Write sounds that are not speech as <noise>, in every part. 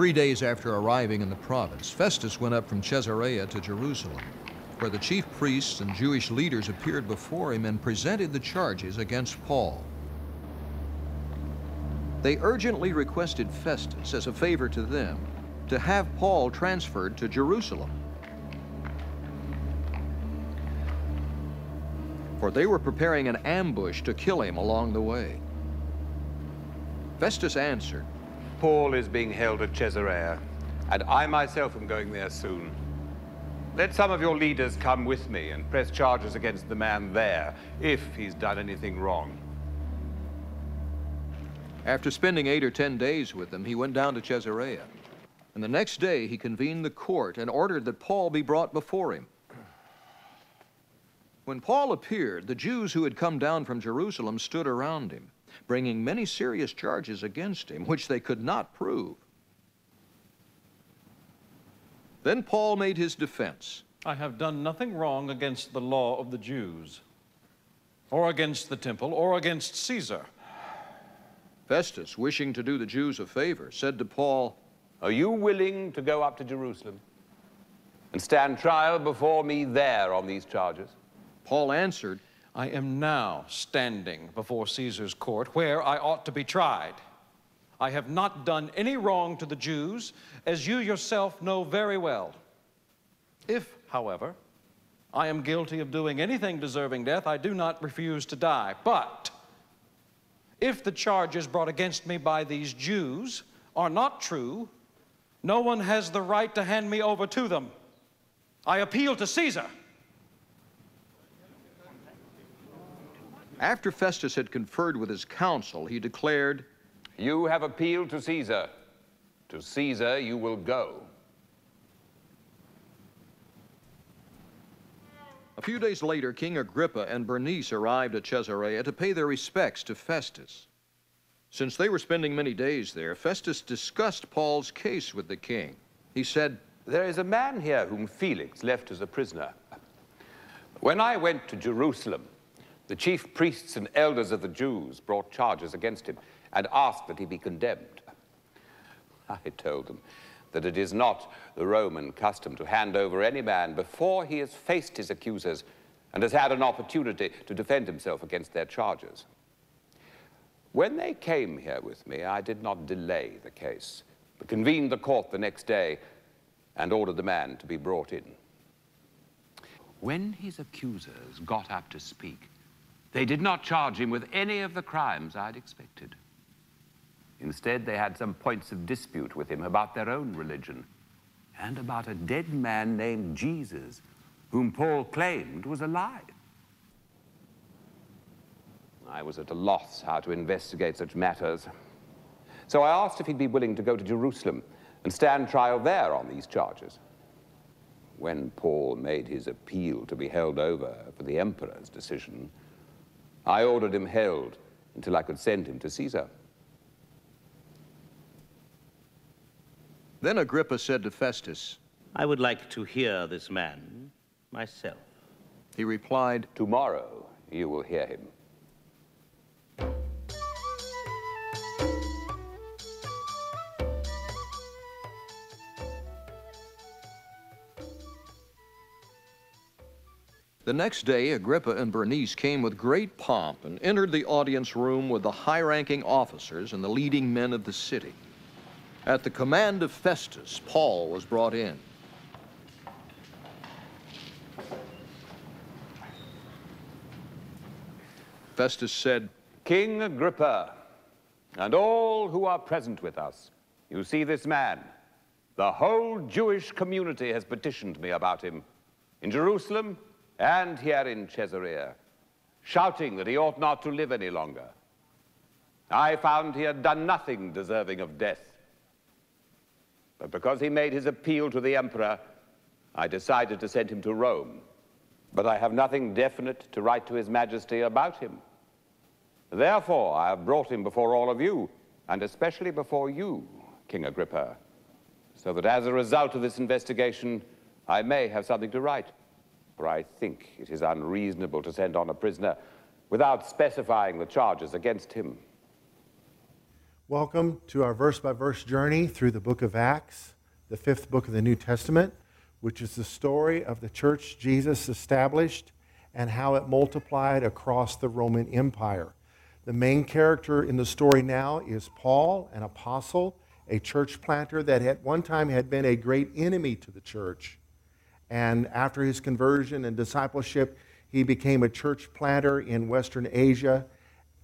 Three days after arriving in the province, Festus went up from Caesarea to Jerusalem, where the chief priests and Jewish leaders appeared before him and presented the charges against Paul. They urgently requested Festus, as a favor to them, to have Paul transferred to Jerusalem. For they were preparing an ambush to kill him along the way. Festus answered, Paul is being held at Caesarea, and I myself am going there soon. Let some of your leaders come with me and press charges against the man there, if he's done anything wrong. After spending eight or ten days with them, he went down to Caesarea. And the next day he convened the court and ordered that Paul be brought before him. When Paul appeared, the Jews who had come down from Jerusalem stood around him bringing many serious charges against him, which they could not prove. Then Paul made his defense. I have done nothing wrong against the law of the Jews, or against the temple, or against Caesar. Festus, wishing to do the Jews a favor, said to Paul, Are you willing to go up to Jerusalem and stand trial before me there on these charges? Paul answered, I am now standing before Caesar's court where I ought to be tried. I have not done any wrong to the Jews, as you yourself know very well. If, however, I am guilty of doing anything deserving death, I do not refuse to die. But if the charges brought against me by these Jews are not true, no one has the right to hand me over to them. I appeal to Caesar. After Festus had conferred with his council, he declared, You have appealed to Caesar. To Caesar you will go. A few days later, King Agrippa and Bernice arrived at Caesarea to pay their respects to Festus. Since they were spending many days there, Festus discussed Paul's case with the king. He said, There is a man here whom Felix left as a prisoner. When I went to Jerusalem, the chief priests and elders of the Jews brought charges against him and asked that he be condemned. <laughs> I told them that it is not the Roman custom to hand over any man before he has faced his accusers and has had an opportunity to defend himself against their charges. When they came here with me, I did not delay the case, but convened the court the next day and ordered the man to be brought in. When his accusers got up to speak, they did not charge him with any of the crimes I'd expected. Instead, they had some points of dispute with him about their own religion and about a dead man named Jesus, whom Paul claimed was alive. I was at a loss how to investigate such matters. So I asked if he'd be willing to go to Jerusalem and stand trial there on these charges. When Paul made his appeal to be held over for the emperor's decision, I ordered him held until I could send him to Caesar. Then Agrippa said to Festus, I would like to hear this man myself. He replied, Tomorrow you will hear him. The next day, Agrippa and Bernice came with great pomp and entered the audience room with the high-ranking officers and the leading men of the city. At the command of Festus, Paul was brought in. Festus said, King Agrippa, and all who are present with us, you see this man. The whole Jewish community has petitioned me about him. In Jerusalem, and here in Caesarea, shouting that he ought not to live any longer. I found he had done nothing deserving of death. But because he made his appeal to the emperor, I decided to send him to Rome. But I have nothing definite to write to his majesty about him. Therefore, I have brought him before all of you, and especially before you, King Agrippa, so that as a result of this investigation, I may have something to write for I think it is unreasonable to send on a prisoner without specifying the charges against him. Welcome to our verse by verse journey through the book of Acts, the fifth book of the New Testament, which is the story of the church Jesus established and how it multiplied across the Roman Empire. The main character in the story now is Paul, an apostle, a church planter that at one time had been a great enemy to the church. And after his conversion and discipleship, he became a church planter in Western Asia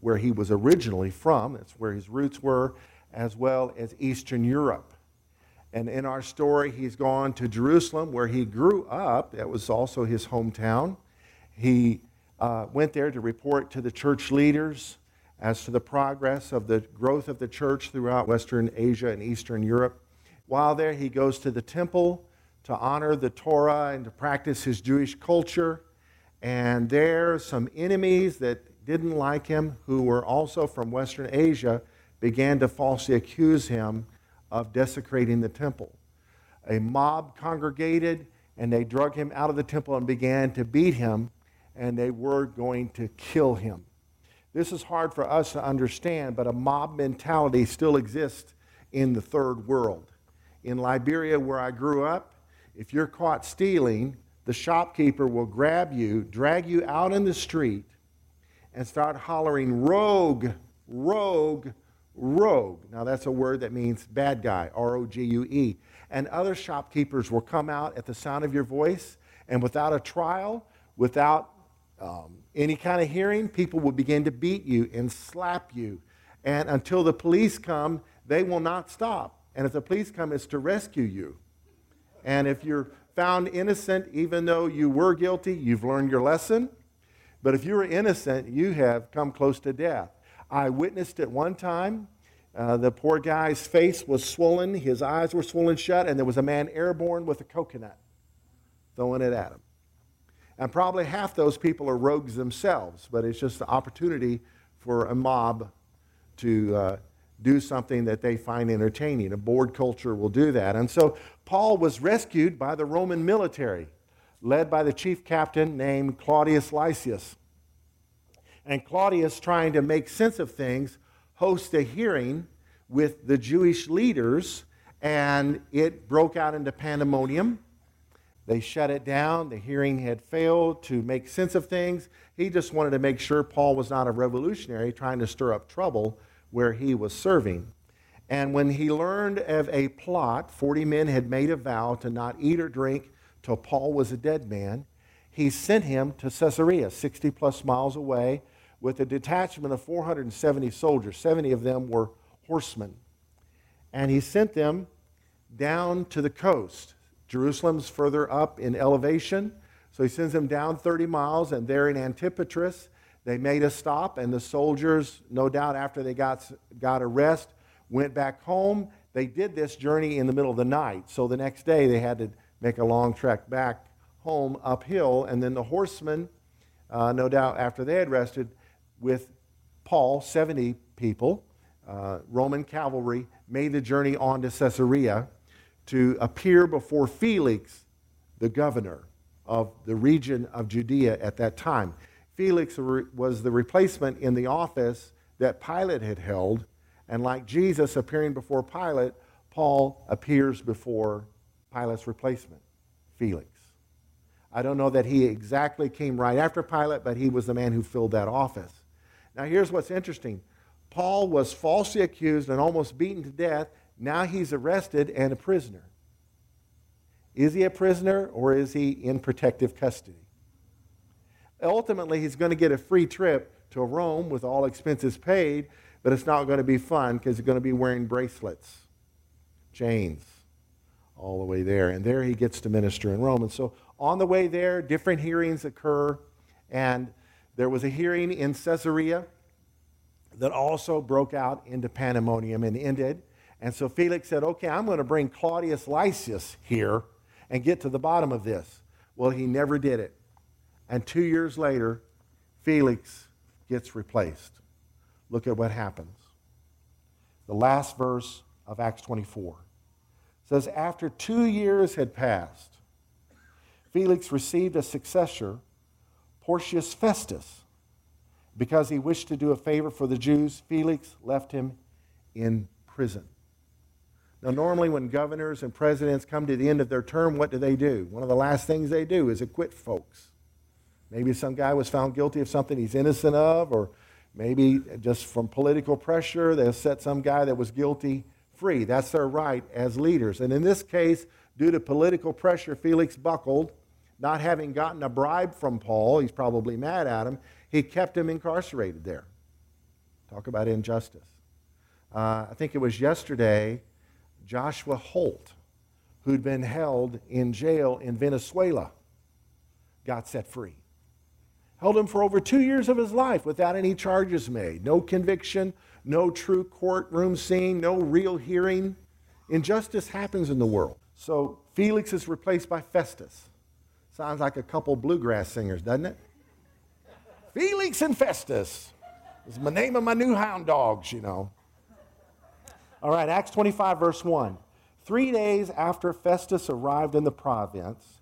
where he was originally from, that's where his roots were, as well as Eastern Europe. And in our story, he's gone to Jerusalem, where he grew up. That was also his hometown. He uh, went there to report to the church leaders as to the progress of the growth of the church throughout Western Asia and Eastern Europe. While there, he goes to the temple to honor the Torah and to practice his Jewish culture. And there, some enemies that didn't like him, who were also from Western Asia, began to falsely accuse him of desecrating the temple. A mob congregated and they drug him out of the temple and began to beat him, and they were going to kill him. This is hard for us to understand, but a mob mentality still exists in the third world. In Liberia, where I grew up, if you're caught stealing, the shopkeeper will grab you, drag you out in the street, and start hollering, Rogue, rogue, rogue. Now, that's a word that means bad guy, R O G U E. And other shopkeepers will come out at the sound of your voice, and without a trial, without um, any kind of hearing, people will begin to beat you and slap you. And until the police come, they will not stop. And if the police come, it's to rescue you. And if you're found innocent, even though you were guilty, you've learned your lesson but if you are innocent, you have come close to death. I witnessed it one time. Uh, the poor guy's face was swollen, his eyes were swollen shut, and there was a man airborne with a coconut throwing it at him. And probably half those people are rogues themselves, but it's just the opportunity for a mob to uh, do something that they find entertaining. A bored culture will do that. And so Paul was rescued by the Roman military led by the chief captain named Claudius Lysias. And Claudius, trying to make sense of things, hosts a hearing with the Jewish leaders, and it broke out into pandemonium. They shut it down. The hearing had failed to make sense of things. He just wanted to make sure Paul was not a revolutionary trying to stir up trouble where he was serving. And when he learned of a plot, 40 men had made a vow to not eat or drink till Paul was a dead man, he sent him to Caesarea, 60 plus miles away, with a detachment of 470 soldiers. 70 of them were horsemen. And he sent them down to the coast. Jerusalem's further up in elevation. So he sends them down 30 miles, and there in Antipatris, they made a stop, and the soldiers, no doubt after they got, got a rest, went back home. They did this journey in the middle of the night. So the next day they had to make a long trek back home uphill. And then the horsemen, uh, no doubt after they had rested, with Paul, 70 people, uh, Roman cavalry, made the journey on to Caesarea to appear before Felix, the governor of the region of Judea at that time. Felix was the replacement in the office that Pilate had held, and like Jesus appearing before Pilate, Paul appears before Pilate's replacement, Felix. I don't know that he exactly came right after Pilate, but he was the man who filled that office. Now, here's what's interesting Paul was falsely accused and almost beaten to death. Now he's arrested and a prisoner. Is he a prisoner or is he in protective custody? Ultimately, he's going to get a free trip to Rome with all expenses paid, but it's not going to be fun because he's going to be wearing bracelets, chains all the way there. And there he gets to minister in Rome. And so on the way there, different hearings occur. And there was a hearing in Caesarea that also broke out into pandemonium and ended. And so Felix said, Okay, I'm going to bring Claudius Lysias here and get to the bottom of this. Well, he never did it. And two years later, Felix gets replaced. Look at what happens. The last verse of Acts 24 says, After two years had passed, Felix received a successor, Porcius Festus. Because he wished to do a favor for the Jews, Felix left him in prison. Now, normally, when governors and presidents come to the end of their term, what do they do? One of the last things they do is acquit folks. Maybe some guy was found guilty of something he's innocent of, or maybe just from political pressure, they'll set some guy that was guilty free. That's their right as leaders. And in this case, due to political pressure, Felix buckled, not having gotten a bribe from Paul. He's probably mad at him. He kept him incarcerated there. Talk about injustice. Uh, I think it was yesterday, Joshua Holt, who'd been held in jail in Venezuela, got set free. Held him for over two years of his life without any charges made, no conviction, no true courtroom scene, no real hearing. Injustice happens in the world. So Felix is replaced by Festus. Sounds like a couple bluegrass singers, doesn't it? Felix and Festus is the name of my new hound dogs, you know. All right, Acts 25, verse 1. Three days after Festus arrived in the province,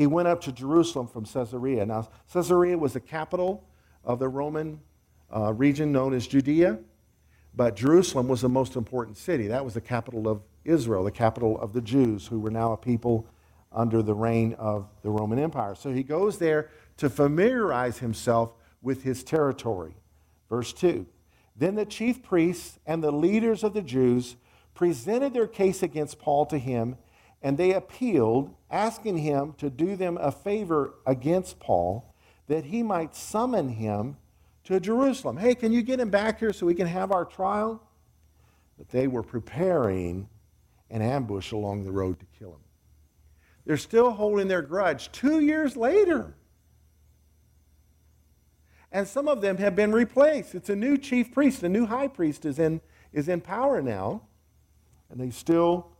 he went up to Jerusalem from Caesarea. Now, Caesarea was the capital of the Roman uh, region known as Judea, but Jerusalem was the most important city. That was the capital of Israel, the capital of the Jews, who were now a people under the reign of the Roman Empire. So he goes there to familiarize himself with his territory. Verse 2 Then the chief priests and the leaders of the Jews presented their case against Paul to him, and they appealed, asking him to do them a favor against Paul, that he might summon him to Jerusalem. Hey, can you get him back here so we can have our trial? But they were preparing an ambush along the road to kill him. They're still holding their grudge two years later. And some of them have been replaced. It's a new chief priest, a new high priest is in, is in power now, and they still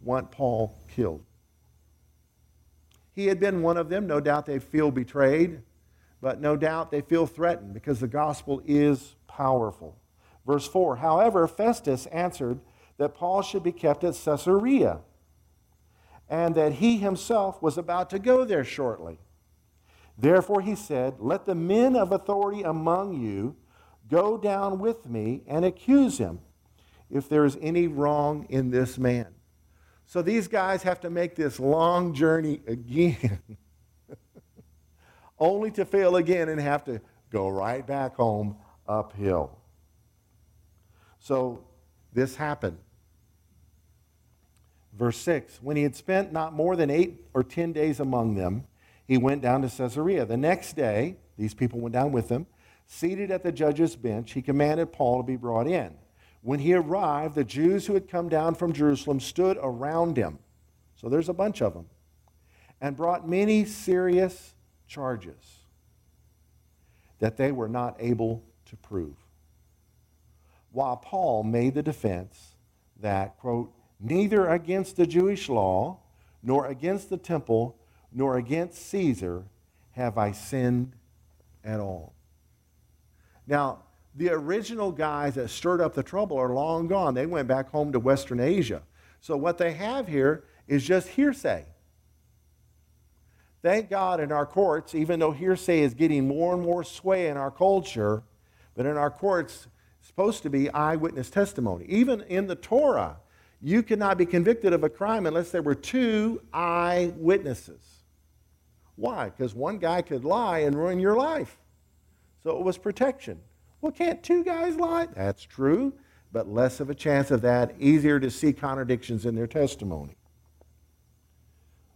want Paul killed. He had been one of them. No doubt they feel betrayed, but no doubt they feel threatened because the gospel is powerful. Verse 4 However, Festus answered that Paul should be kept at Caesarea and that he himself was about to go there shortly. Therefore, he said, Let the men of authority among you go down with me and accuse him if there is any wrong in this man. So these guys have to make this long journey again, <laughs> only to fail again and have to go right back home uphill. So this happened. Verse 6 When he had spent not more than eight or ten days among them, he went down to Caesarea. The next day, these people went down with him. Seated at the judge's bench, he commanded Paul to be brought in. When he arrived, the Jews who had come down from Jerusalem stood around him. So there's a bunch of them. And brought many serious charges that they were not able to prove. While Paul made the defense that, quote, neither against the Jewish law, nor against the temple, nor against Caesar have I sinned at all. Now, the original guys that stirred up the trouble are long gone. They went back home to Western Asia. So, what they have here is just hearsay. Thank God in our courts, even though hearsay is getting more and more sway in our culture, but in our courts, it's supposed to be eyewitness testimony. Even in the Torah, you cannot be convicted of a crime unless there were two eyewitnesses. Why? Because one guy could lie and ruin your life. So it was protection. Well, can't two guys lie? That's true, but less of a chance of that, easier to see contradictions in their testimony.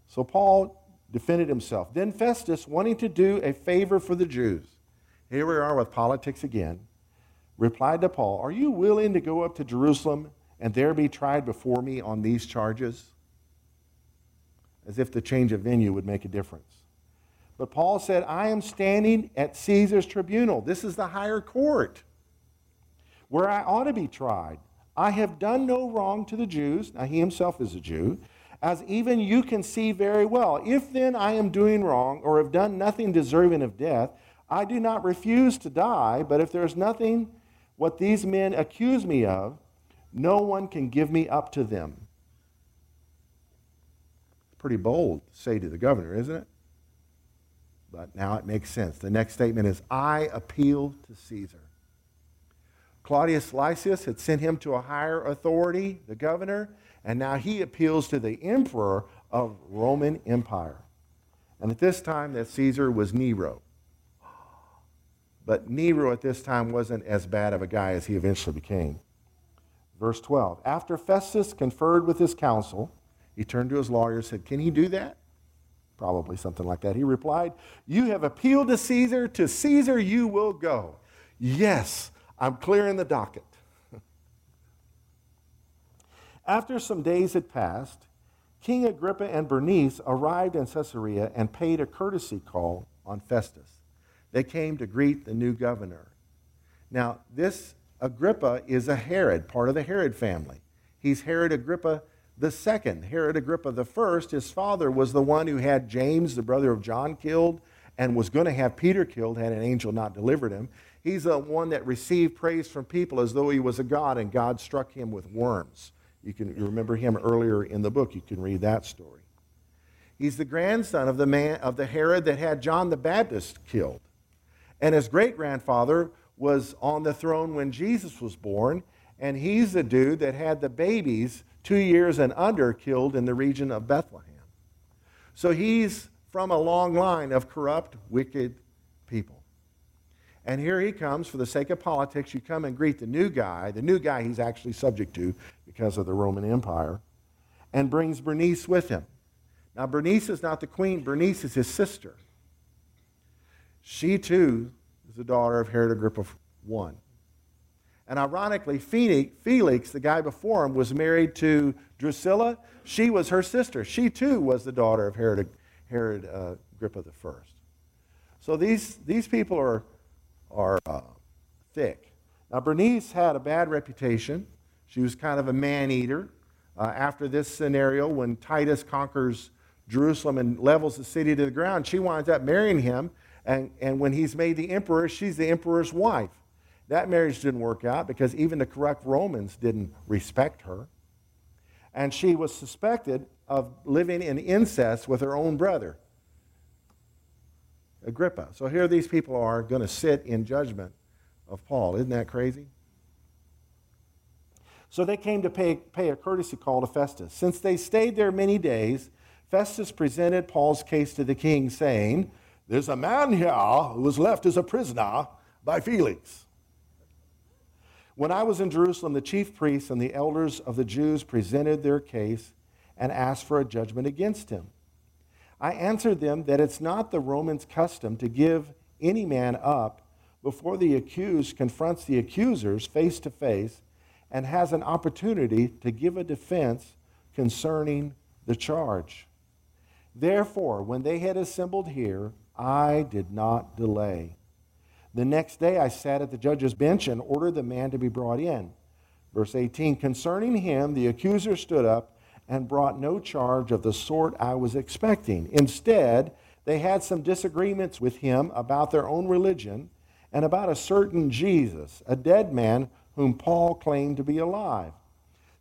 So Paul defended himself. Then Festus, wanting to do a favor for the Jews, here we are with politics again, replied to Paul, Are you willing to go up to Jerusalem and there be tried before me on these charges? As if the change of venue would make a difference. But Paul said, I am standing at Caesar's tribunal. This is the higher court where I ought to be tried. I have done no wrong to the Jews. Now, he himself is a Jew, as even you can see very well. If then I am doing wrong or have done nothing deserving of death, I do not refuse to die, but if there is nothing what these men accuse me of, no one can give me up to them. Pretty bold to say to the governor, isn't it? But now it makes sense. The next statement is I appeal to Caesar. Claudius Lysias had sent him to a higher authority, the governor, and now he appeals to the emperor of Roman Empire. And at this time, that Caesar was Nero. But Nero at this time wasn't as bad of a guy as he eventually became. Verse 12 After Festus conferred with his council, he turned to his lawyer and said, Can he do that? Probably something like that. He replied, You have appealed to Caesar. To Caesar you will go. Yes, I'm clearing the docket. <laughs> After some days had passed, King Agrippa and Bernice arrived in Caesarea and paid a courtesy call on Festus. They came to greet the new governor. Now, this Agrippa is a Herod, part of the Herod family. He's Herod Agrippa the second. Herod Agrippa the first, his father was the one who had James, the brother of John, killed and was going to have Peter killed had an angel not delivered him. He's the one that received praise from people as though he was a god, and God struck him with worms. You can you remember him earlier in the book. You can read that story. He's the grandson of the man of the Herod that had John the Baptist killed. And his great grandfather was on the throne when Jesus was born, and he's the dude that had the babies two years and under killed in the region of Bethlehem. So he's from a long line of corrupt, wicked people. And here he comes for the sake of politics. You come and greet the new guy, the new guy he's actually subject to because of the Roman Empire, and brings Bernice with him. Now, Bernice is not the queen, Bernice is his sister. She too is the daughter of Herod Agrippa I. And ironically, Felix, the guy before him, was married to Drusilla. She was her sister. She too was the daughter of Herod, Herod uh, Agrippa I. So these, these people are, are uh, thick. Now, Bernice had a bad reputation. She was kind of a man eater. Uh, after this scenario, when Titus conquers Jerusalem and levels the city to the ground, she winds up marrying him. And, and when he's made the emperor, she's the emperor's wife. That marriage didn't work out because even the corrupt Romans didn't respect her. And she was suspected of living in incest with her own brother, Agrippa. So here these people are going to sit in judgment of Paul. Isn't that crazy? So they came to pay, pay a courtesy call to Festus. Since they stayed there many days, Festus presented Paul's case to the king, saying, There's a man here who was left as a prisoner by Felix when I was in Jerusalem, the chief priests and the elders of the Jews presented their case and asked for a judgment against him. I answered them that it's not the Romans' custom to give any man up before the accused confronts the accusers face to face and has an opportunity to give a defense concerning the charge. Therefore, when they had assembled here, I did not delay the next day I sat at the judge's bench and ordered the man to be brought in. Verse 18 Concerning him, the accuser stood up and brought no charge of the sort I was expecting. Instead, they had some disagreements with him about their own religion and about a certain Jesus, a dead man whom Paul claimed to be alive.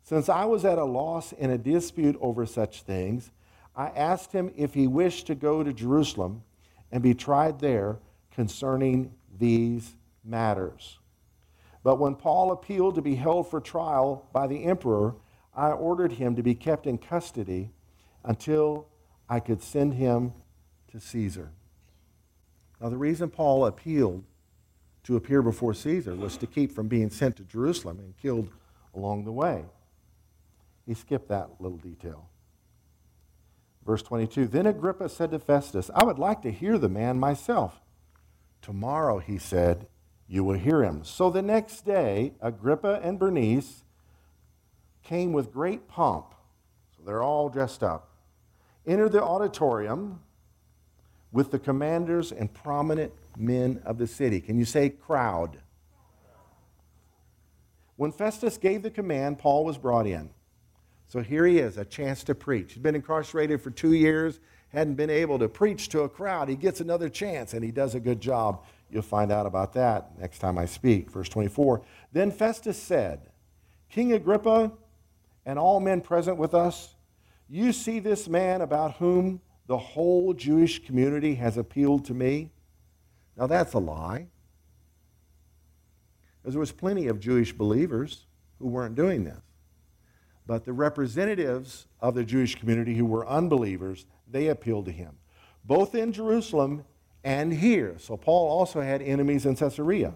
Since I was at a loss in a dispute over such things, I asked him if he wished to go to Jerusalem and be tried there concerning these matters. But when Paul appealed to be held for trial by the emperor, I ordered him to be kept in custody until I could send him to Caesar. Now, the reason Paul appealed to appear before Caesar was to keep from being sent to Jerusalem and killed along the way. He skipped that little detail. Verse 22 Then Agrippa said to Festus, I would like to hear the man myself. Tomorrow, he said, you will hear him. So the next day, Agrippa and Bernice came with great pomp. So they're all dressed up. Entered the auditorium with the commanders and prominent men of the city. Can you say crowd? When Festus gave the command, Paul was brought in. So here he is, a chance to preach. He's been incarcerated for two years hadn't been able to preach to a crowd, he gets another chance and he does a good job. You'll find out about that next time I speak. Verse 24. Then Festus said, King Agrippa and all men present with us, you see this man about whom the whole Jewish community has appealed to me? Now that's a lie. Because there was plenty of Jewish believers who weren't doing this. But the representatives of the Jewish community who were unbelievers, they appealed to him, both in Jerusalem and here. So Paul also had enemies in Caesarea,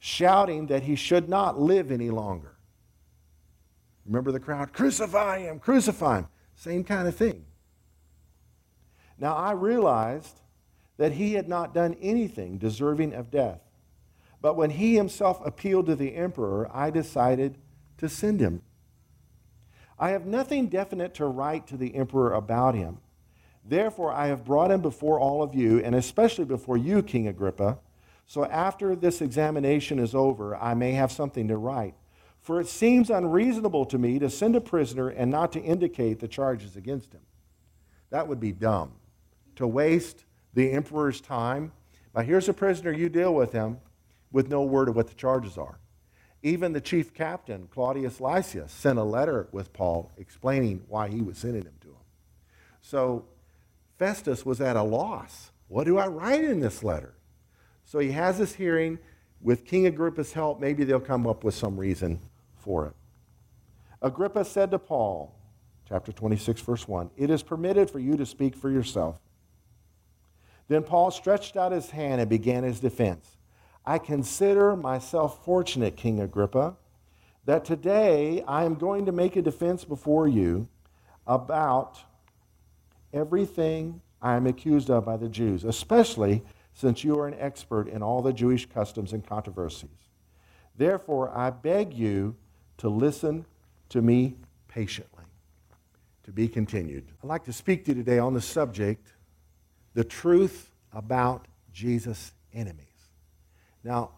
shouting that he should not live any longer. Remember the crowd? Crucify him, crucify him. Same kind of thing. Now I realized that he had not done anything deserving of death. But when he himself appealed to the emperor, I decided to send him. I have nothing definite to write to the emperor about him. Therefore, I have brought him before all of you, and especially before you, King Agrippa, so after this examination is over, I may have something to write. For it seems unreasonable to me to send a prisoner and not to indicate the charges against him. That would be dumb. To waste the emperor's time. Now, here's a prisoner, you deal with him with no word of what the charges are. Even the chief captain, Claudius Lysias, sent a letter with Paul explaining why he was sending him to him. So Festus was at a loss. What do I write in this letter? So he has this hearing. With King Agrippa's help, maybe they'll come up with some reason for it. Agrippa said to Paul, chapter 26, verse 1, It is permitted for you to speak for yourself. Then Paul stretched out his hand and began his defense. I consider myself fortunate, King Agrippa, that today I am going to make a defense before you about everything I am accused of by the Jews, especially since you are an expert in all the Jewish customs and controversies. Therefore, I beg you to listen to me patiently. To be continued. I'd like to speak to you today on the subject the truth about Jesus' enemies. Now,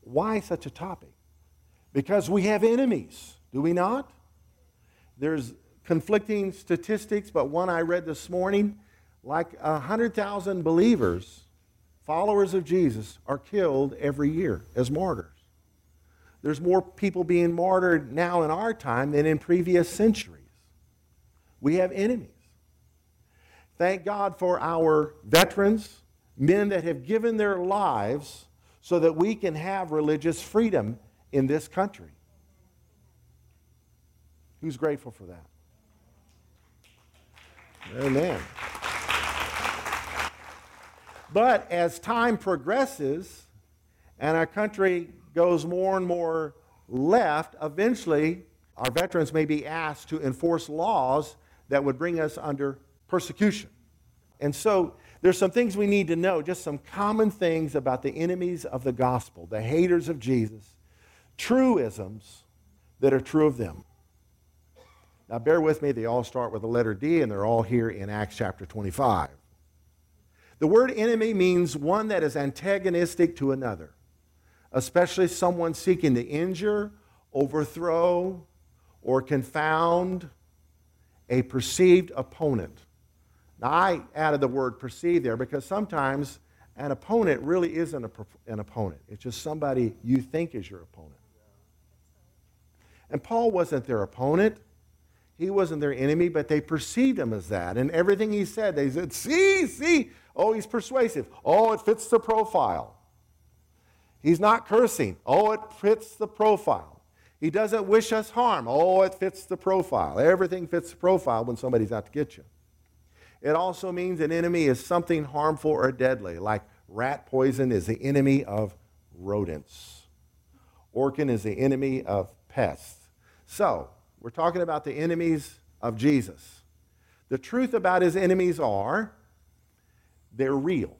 why such a topic? Because we have enemies, do we not? There's conflicting statistics, but one I read this morning like 100,000 believers, followers of Jesus, are killed every year as martyrs. There's more people being martyred now in our time than in previous centuries. We have enemies. Thank God for our veterans, men that have given their lives so that we can have religious freedom in this country. Who's grateful for that? Amen. But as time progresses and our country goes more and more left, eventually our veterans may be asked to enforce laws that would bring us under persecution. And so there's some things we need to know, just some common things about the enemies of the gospel, the haters of Jesus, truisms that are true of them. Now, bear with me, they all start with the letter D, and they're all here in Acts chapter 25. The word enemy means one that is antagonistic to another, especially someone seeking to injure, overthrow, or confound a perceived opponent. Now, I added the word perceived there because sometimes an opponent really isn't a, an opponent. It's just somebody you think is your opponent. And Paul wasn't their opponent. He wasn't their enemy, but they perceived him as that. And everything he said, they said, see, see. Oh, he's persuasive. Oh, it fits the profile. He's not cursing. Oh, it fits the profile. He doesn't wish us harm. Oh, it fits the profile. Everything fits the profile when somebody's out to get you. It also means an enemy is something harmful or deadly, like rat poison is the enemy of rodents. Orkin is the enemy of pests. So, we're talking about the enemies of Jesus. The truth about his enemies are they're real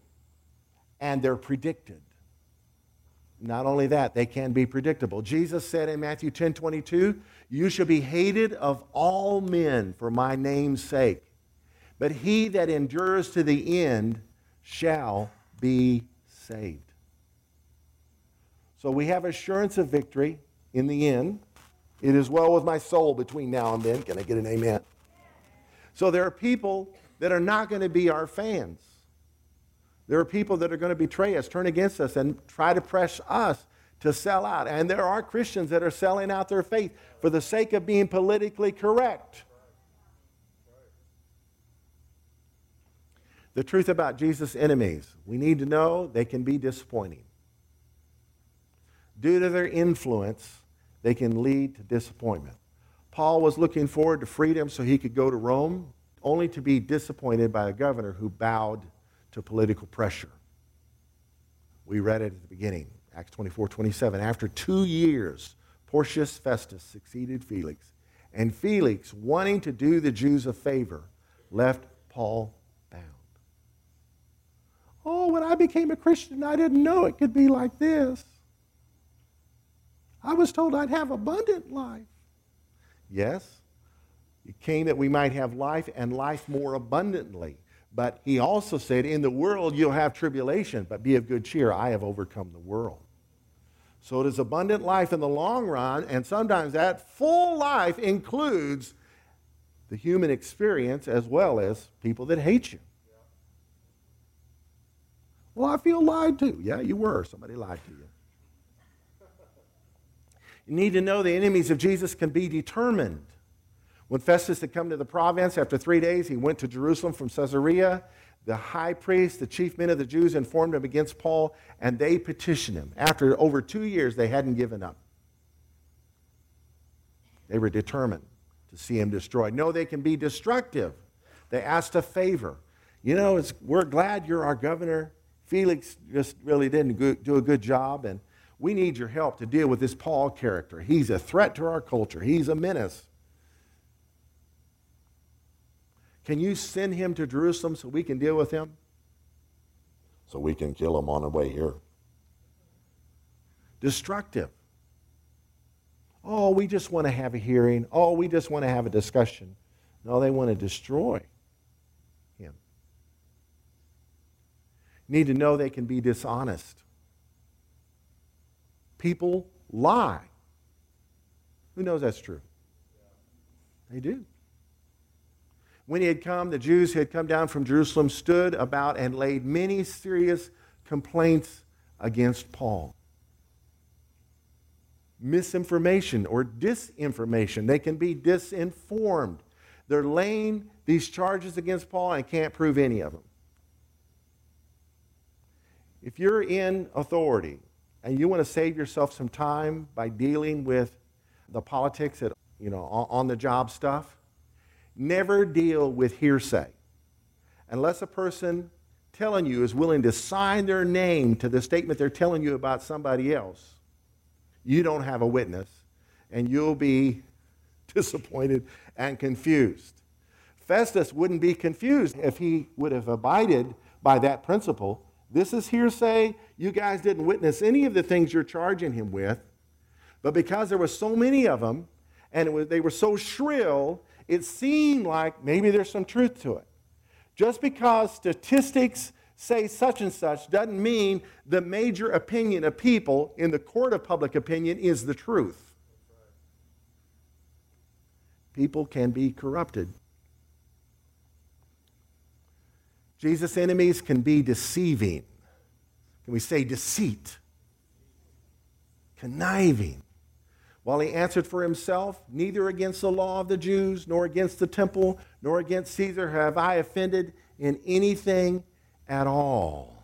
and they're predicted. Not only that, they can be predictable. Jesus said in Matthew 10 22, You shall be hated of all men for my name's sake but he that endures to the end shall be saved. So we have assurance of victory in the end. It is well with my soul between now and then. Can I get an amen? So there are people that are not going to be our fans. There are people that are going to betray us, turn against us, and try to press us to sell out. And there are Christians that are selling out their faith for the sake of being politically correct. The truth about Jesus' enemies we need to know they can be disappointing. due to their influence, they can lead to disappointment. Paul was looking forward to freedom so he could go to Rome, only to be disappointed by a governor who bowed to political pressure. We read it at the beginning, Acts 24 27. After two years, Porcius Festus succeeded Felix, and Felix, wanting to do the Jews a favor, left Paul bound. Oh, when I became a Christian, I didn't know it could be like this. I was told I'd have abundant life. Yes, it came that we might have life and life more abundantly. But he also said, In the world you'll have tribulation, but be of good cheer. I have overcome the world. So it is abundant life in the long run, and sometimes that full life includes the human experience as well as people that hate you. Well, I feel lied to. Yeah, you were. Somebody lied to you. You need to know the enemies of Jesus can be determined. When Festus had come to the province, after three days, he went to Jerusalem from Caesarea. The high priest, the chief men of the Jews, informed him against Paul, and they petitioned him. After over two years, they hadn't given up. They were determined to see him destroyed. No, they can be destructive. They asked a favor. You know, we're glad you're our governor. Felix just really didn't do a good job, and we need your help to deal with this Paul character. He's a threat to our culture, he's a menace. Can you send him to Jerusalem so we can deal with him? So we can kill him on the way here. Destructive. Oh, we just want to have a hearing. Oh, we just want to have a discussion. No, they want to destroy him. Need to know they can be dishonest. People lie. Who knows that's true? They do. When he had come, the Jews who had come down from Jerusalem stood about and laid many serious complaints against Paul misinformation or disinformation. They can be disinformed. They're laying these charges against Paul and can't prove any of them. If you're in authority and you want to save yourself some time by dealing with the politics that, you know, on the job stuff, never deal with hearsay. Unless a person telling you is willing to sign their name to the statement they're telling you about somebody else, you don't have a witness, and you'll be <laughs> disappointed and confused. Festus wouldn't be confused if he would have abided by that principle. This is hearsay. You guys didn't witness any of the things you're charging him with. But because there were so many of them, and was, they were so shrill, it seemed like maybe there's some truth to it. Just because statistics say such and such doesn't mean the major opinion of people in the court of public opinion is the truth. People can be corrupted. Jesus' enemies can be deceiving. Can we say deceit? Conniving. While he answered for himself, Neither against the law of the Jews, nor against the temple, nor against Caesar have I offended in anything at all.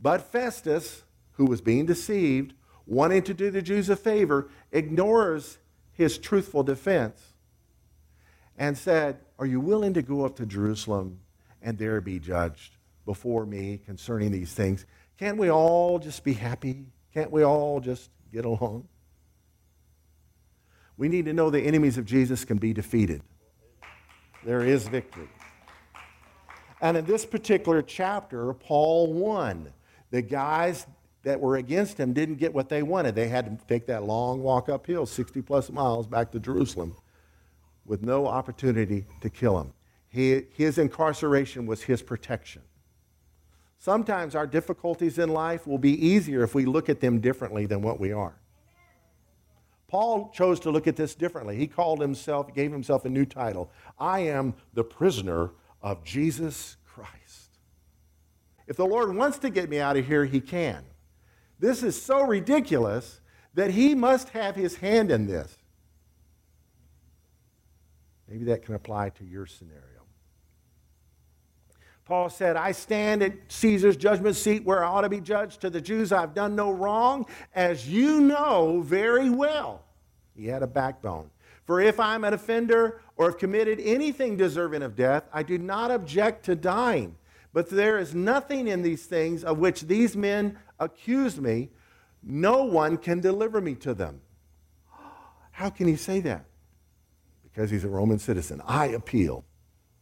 But Festus, who was being deceived, wanting to do the Jews a favor, ignores his truthful defense and said, Are you willing to go up to Jerusalem and there be judged before me concerning these things? Can't we all just be happy? Can't we all just get along? We need to know the enemies of Jesus can be defeated. There is victory. And in this particular chapter, Paul won. The guys that were against him didn't get what they wanted. They had to take that long walk uphill, 60 plus miles back to Jerusalem, with no opportunity to kill him. He, his incarceration was his protection. Sometimes our difficulties in life will be easier if we look at them differently than what we are. Paul chose to look at this differently. He called himself, gave himself a new title I am the prisoner of Jesus Christ. If the Lord wants to get me out of here, He can. This is so ridiculous that He must have His hand in this. Maybe that can apply to your scenario. Paul said, I stand at Caesar's judgment seat where I ought to be judged. To the Jews, I've done no wrong, as you know very well. He had a backbone. For if I'm an offender or have committed anything deserving of death, I do not object to dying. But there is nothing in these things of which these men accuse me. No one can deliver me to them. How can he say that? Because he's a Roman citizen. I appeal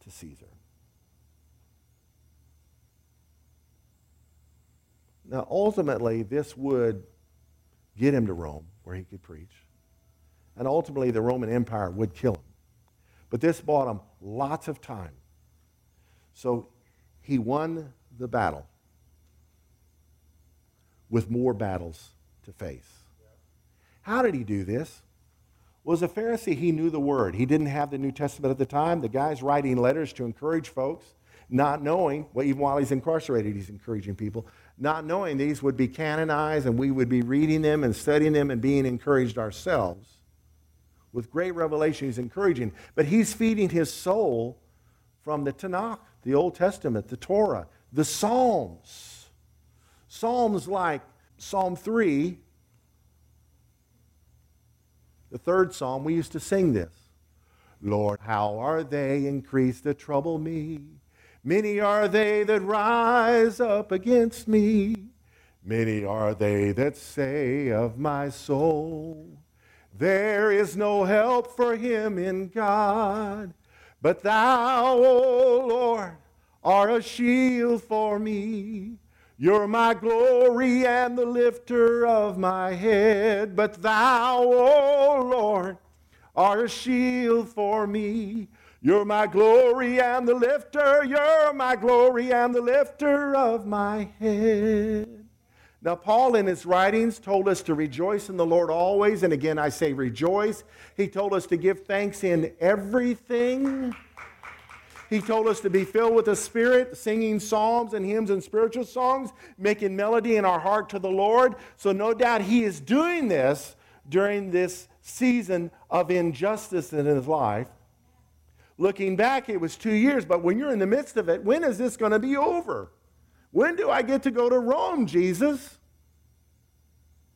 to Caesar. Now, ultimately, this would get him to Rome where he could preach. And ultimately, the Roman Empire would kill him. But this bought him lots of time. So he won the battle with more battles to face. How did he do this? Was a Pharisee, he knew the word. He didn't have the New Testament at the time. The guy's writing letters to encourage folks, not knowing, well, even while he's incarcerated, he's encouraging people, not knowing these would be canonized and we would be reading them and studying them and being encouraged ourselves. With great revelation, he's encouraging. But he's feeding his soul from the Tanakh, the Old Testament, the Torah, the Psalms. Psalms like Psalm 3, the third psalm, we used to sing this. Lord, how are they increased that trouble me? Many are they that rise up against me. Many are they that say of my soul, There is no help for him in God. But thou, O Lord, are a shield for me. You're my glory and the lifter of my head. But thou, O Lord, are a shield for me. You're my glory and the lifter. You're my glory and the lifter of my head. Now, Paul in his writings told us to rejoice in the Lord always. And again, I say rejoice. He told us to give thanks in everything. He told us to be filled with the Spirit, singing psalms and hymns and spiritual songs, making melody in our heart to the Lord. So, no doubt, he is doing this during this season of injustice in his life. Looking back, it was two years, but when you're in the midst of it, when is this going to be over? When do I get to go to Rome, Jesus?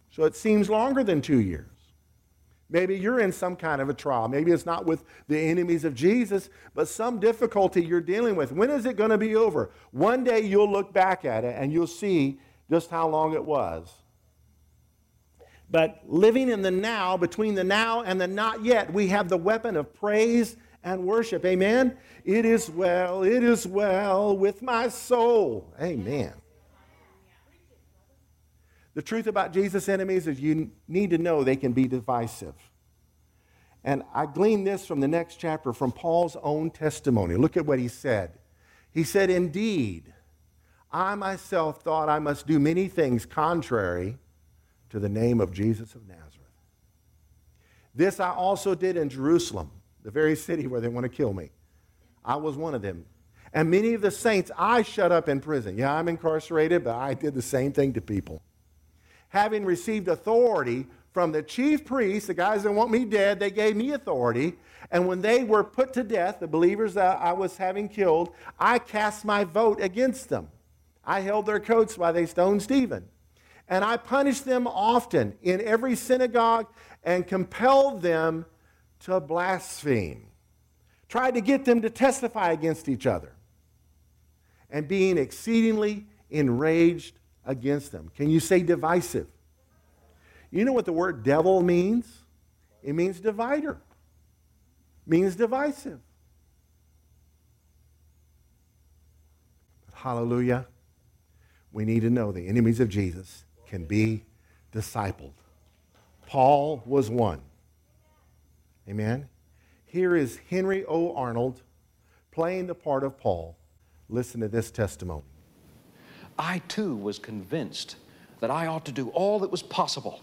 So it seems longer than two years. Maybe you're in some kind of a trial. Maybe it's not with the enemies of Jesus, but some difficulty you're dealing with. When is it going to be over? One day you'll look back at it and you'll see just how long it was. But living in the now, between the now and the not yet, we have the weapon of praise and worship. Amen? It is well, it is well with my soul. Amen. The truth about Jesus' enemies is you need to know they can be divisive. And I glean this from the next chapter from Paul's own testimony. Look at what he said. He said, Indeed, I myself thought I must do many things contrary to the name of Jesus of Nazareth. This I also did in Jerusalem the very city where they want to kill me. I was one of them. And many of the saints I shut up in prison. Yeah, I'm incarcerated, but I did the same thing to people. Having received authority from the chief priests, the guys that want me dead, they gave me authority. And when they were put to death, the believers that I was having killed, I cast my vote against them. I held their coats while they stoned Stephen. And I punished them often in every synagogue and compelled them to blaspheme, tried to get them to testify against each other, and being exceedingly enraged against them. Can you say divisive? You know what the word devil means? It means divider. It means divisive. Hallelujah. We need to know the enemies of Jesus can be discipled. Paul was one. Amen. Here is Henry O. Arnold playing the part of Paul. Listen to this testimony. I too was convinced that I ought to do all that was possible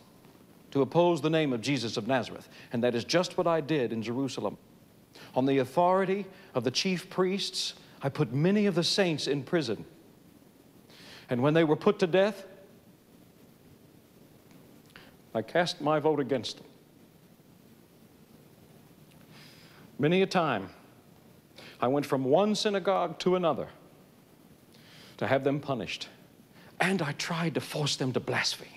to oppose the name of Jesus of Nazareth. And that is just what I did in Jerusalem. On the authority of the chief priests, I put many of the saints in prison. And when they were put to death, I cast my vote against them. Many a time, I went from one synagogue to another, to have them punished, and I tried to force them to blaspheme.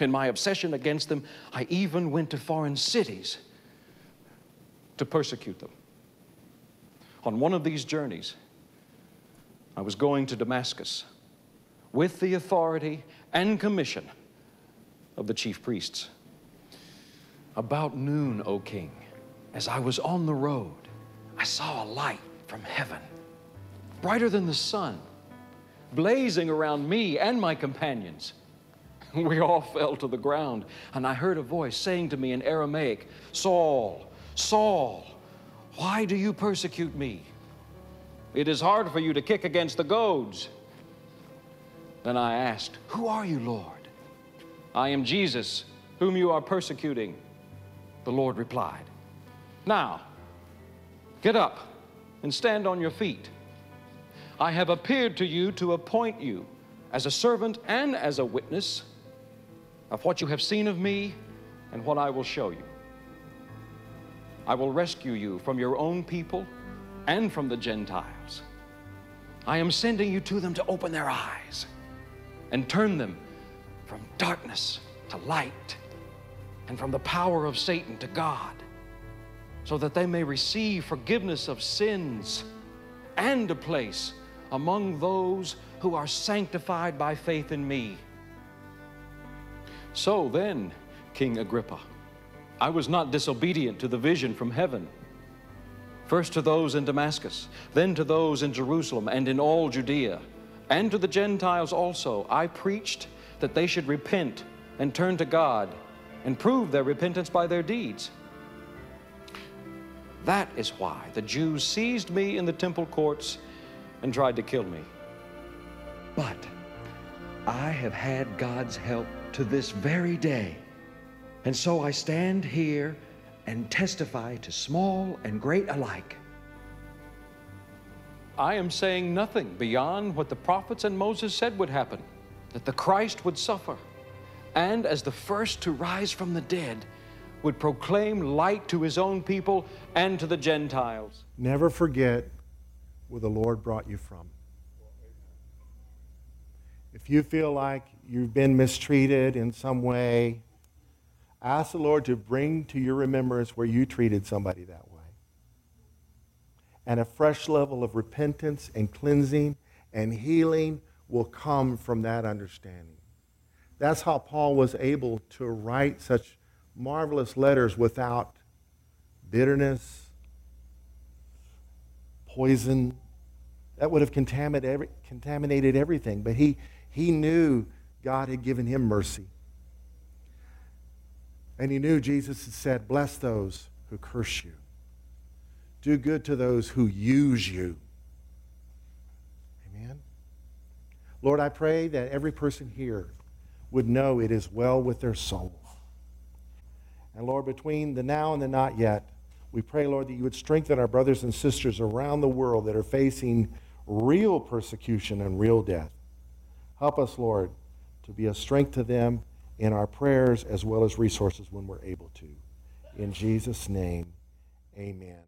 In my obsession against them, I even went to foreign cities to persecute them. On one of these journeys, I was going to Damascus with the authority and commission of the chief priests. About noon, O king, as I was on the road, I saw a light from heaven, brighter than the sun, blazing around me and my companions. <laughs> We all fell to the ground, and I heard a voice saying to me in Aramaic, Saul, Saul, why do you persecute me? It is hard for you to kick against the goads. Then I asked, Who are you, Lord? I am Jesus, whom you are persecuting. The Lord replied, Now, get up and stand on your feet. I have appeared to you to appoint you as a servant and as a witness of what you have seen of me and what I will show you. I will rescue you from your own people and from the Gentiles. I am sending you to them to open their eyes and turn them from darkness to light and from the power of Satan to God, so that they may receive forgiveness of sins and a place among those who are sanctified by faith in me. So then, King Agrippa, I was not disobedient to the vision from heaven. First to those in Damascus, then to those in Jerusalem and in all Judea, and to the Gentiles also, I preached that they should repent and turn to God and prove their repentance by their deeds. That is why the Jews seized me in the temple courts and tried to kill me. But I have had God's help to this very day. And so I stand here and testify to small and great alike. I am saying nothing beyond what the prophets and Moses said would happen that the Christ would suffer, and as the first to rise from the dead, would proclaim light to his own people and to the Gentiles. Never forget where the Lord brought you from. If you feel like you've been mistreated in some way, ask the Lord to bring to your remembrance where you treated somebody that way. And a fresh level of repentance and cleansing and healing will come from that understanding. That's how Paul was able to write such marvelous letters without bitterness, poison. That would have contaminated everything. But he, he knew God had given him mercy. And he knew Jesus had said, Bless those who curse you, do good to those who use you. Amen. Lord, I pray that every person here would know it is well with their soul. And Lord, between the now and the not yet, we pray, Lord, that you would strengthen our brothers and sisters around the world that are facing real persecution and real death. Help us, Lord, to be a strength to them in our prayers as well as resources when we're able to. In Jesus' name, amen.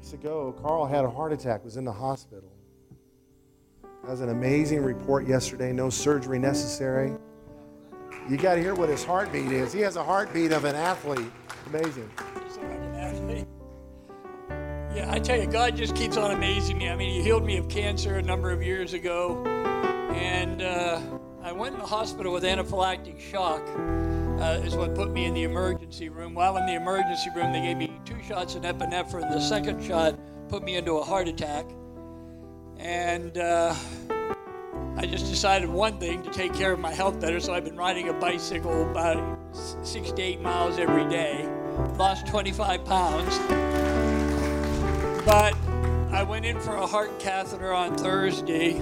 Weeks ago, Carl had a heart attack, was in the hospital. That was an amazing report yesterday. No surgery necessary. You got to hear what his heartbeat is. He has a heartbeat of an athlete. Amazing. Yeah, I tell you, God just keeps on amazing me. I mean, He healed me of cancer a number of years ago, and uh, I went in the hospital with anaphylactic shock. Uh, is what put me in the emergency room. While in the emergency room, they gave me shots of epinephrine. The second shot put me into a heart attack, and uh, I just decided one thing to take care of my health better. So I've been riding a bicycle about six to eight miles every day. Lost 25 pounds. But I went in for a heart catheter on Thursday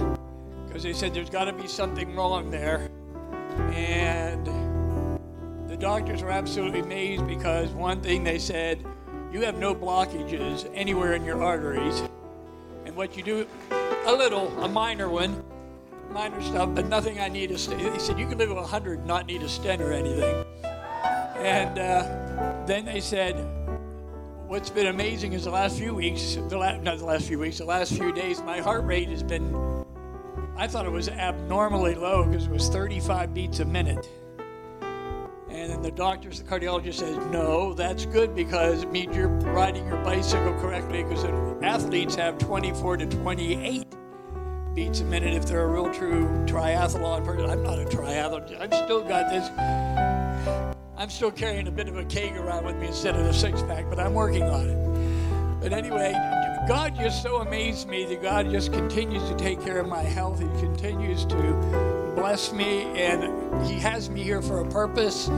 because they said there's got to be something wrong there. And the doctors were absolutely amazed because one thing they said, you have no blockages anywhere in your arteries. And what you do, a little, a minor one, minor stuff, but nothing I need a stent. They said, you can live to 100 not need a stent or anything. And uh, then they said, what's been amazing is the last few weeks, the la- not the last few weeks, the last few days, my heart rate has been, I thought it was abnormally low because it was 35 beats a minute. And then the doctors, the cardiologist says, no, that's good because it means you're riding your bicycle correctly because athletes have 24 to 28 beats a minute if they're a real true triathlon person. I'm not a triathlon. I've still got this I'm still carrying a bit of a keg around with me instead of a six pack, but I'm working on it. But anyway, God just so amazed me that God just continues to take care of my health. He continues to bless me, and He has me here for a purpose.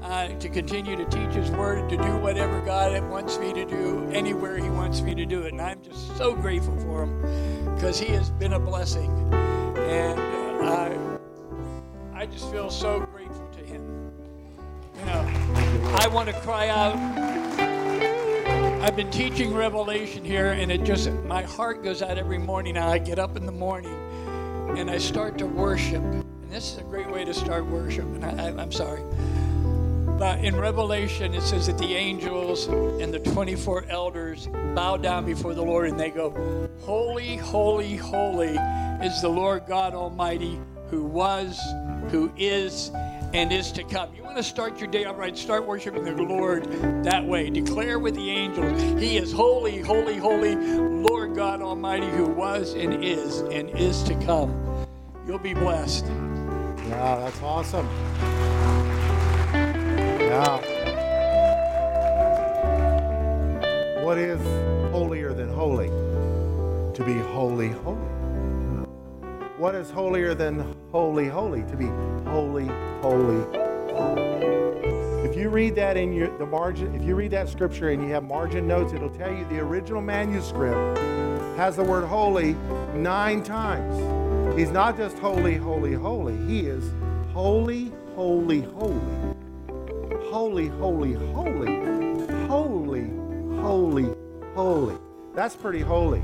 Uh, to continue to teach His Word, to do whatever God wants me to do, anywhere He wants me to do it. And I'm just so grateful for Him because He has been a blessing. And uh, I, I just feel so grateful to Him. You know, I want to cry out. I've been teaching Revelation here, and it just, my heart goes out every morning. Now I get up in the morning and I start to worship. And this is a great way to start worship. And I, I'm sorry. But in Revelation, it says that the angels and the 24 elders bow down before the Lord and they go, Holy, holy, holy is the Lord God Almighty who was, who is, and is to come. You want to start your day upright, start worshiping the Lord that way. Declare with the angels, He is holy, holy, holy, Lord God Almighty, who was and is and is to come. You'll be blessed. Yeah, that's awesome. Yeah. What is holier than holy? To be holy, holy. What is holier than holy, holy? To be holy, holy. If you read that in your the margin, if you read that scripture and you have margin notes, it'll tell you the original manuscript has the word holy nine times. He's not just holy, holy, holy. He is holy, holy, holy. Holy, holy, holy. Holy, holy, holy. That's pretty holy.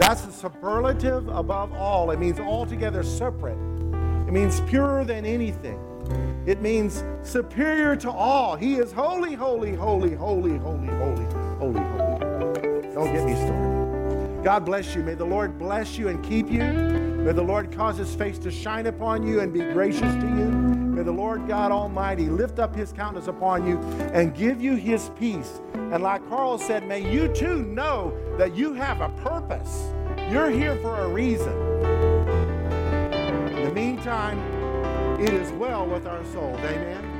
That's the superlative above all. It means altogether separate. It means purer than anything. It means superior to all. He is holy, holy, holy, holy, holy, holy, holy, holy. Don't get me started. God bless you. May the Lord bless you and keep you. May the Lord cause his face to shine upon you and be gracious to you. May the Lord God Almighty lift up his countenance upon you and give you his peace. And like Carl said, may you too know that you have a purpose. You're here for a reason. In the meantime, it is well with our souls. Amen.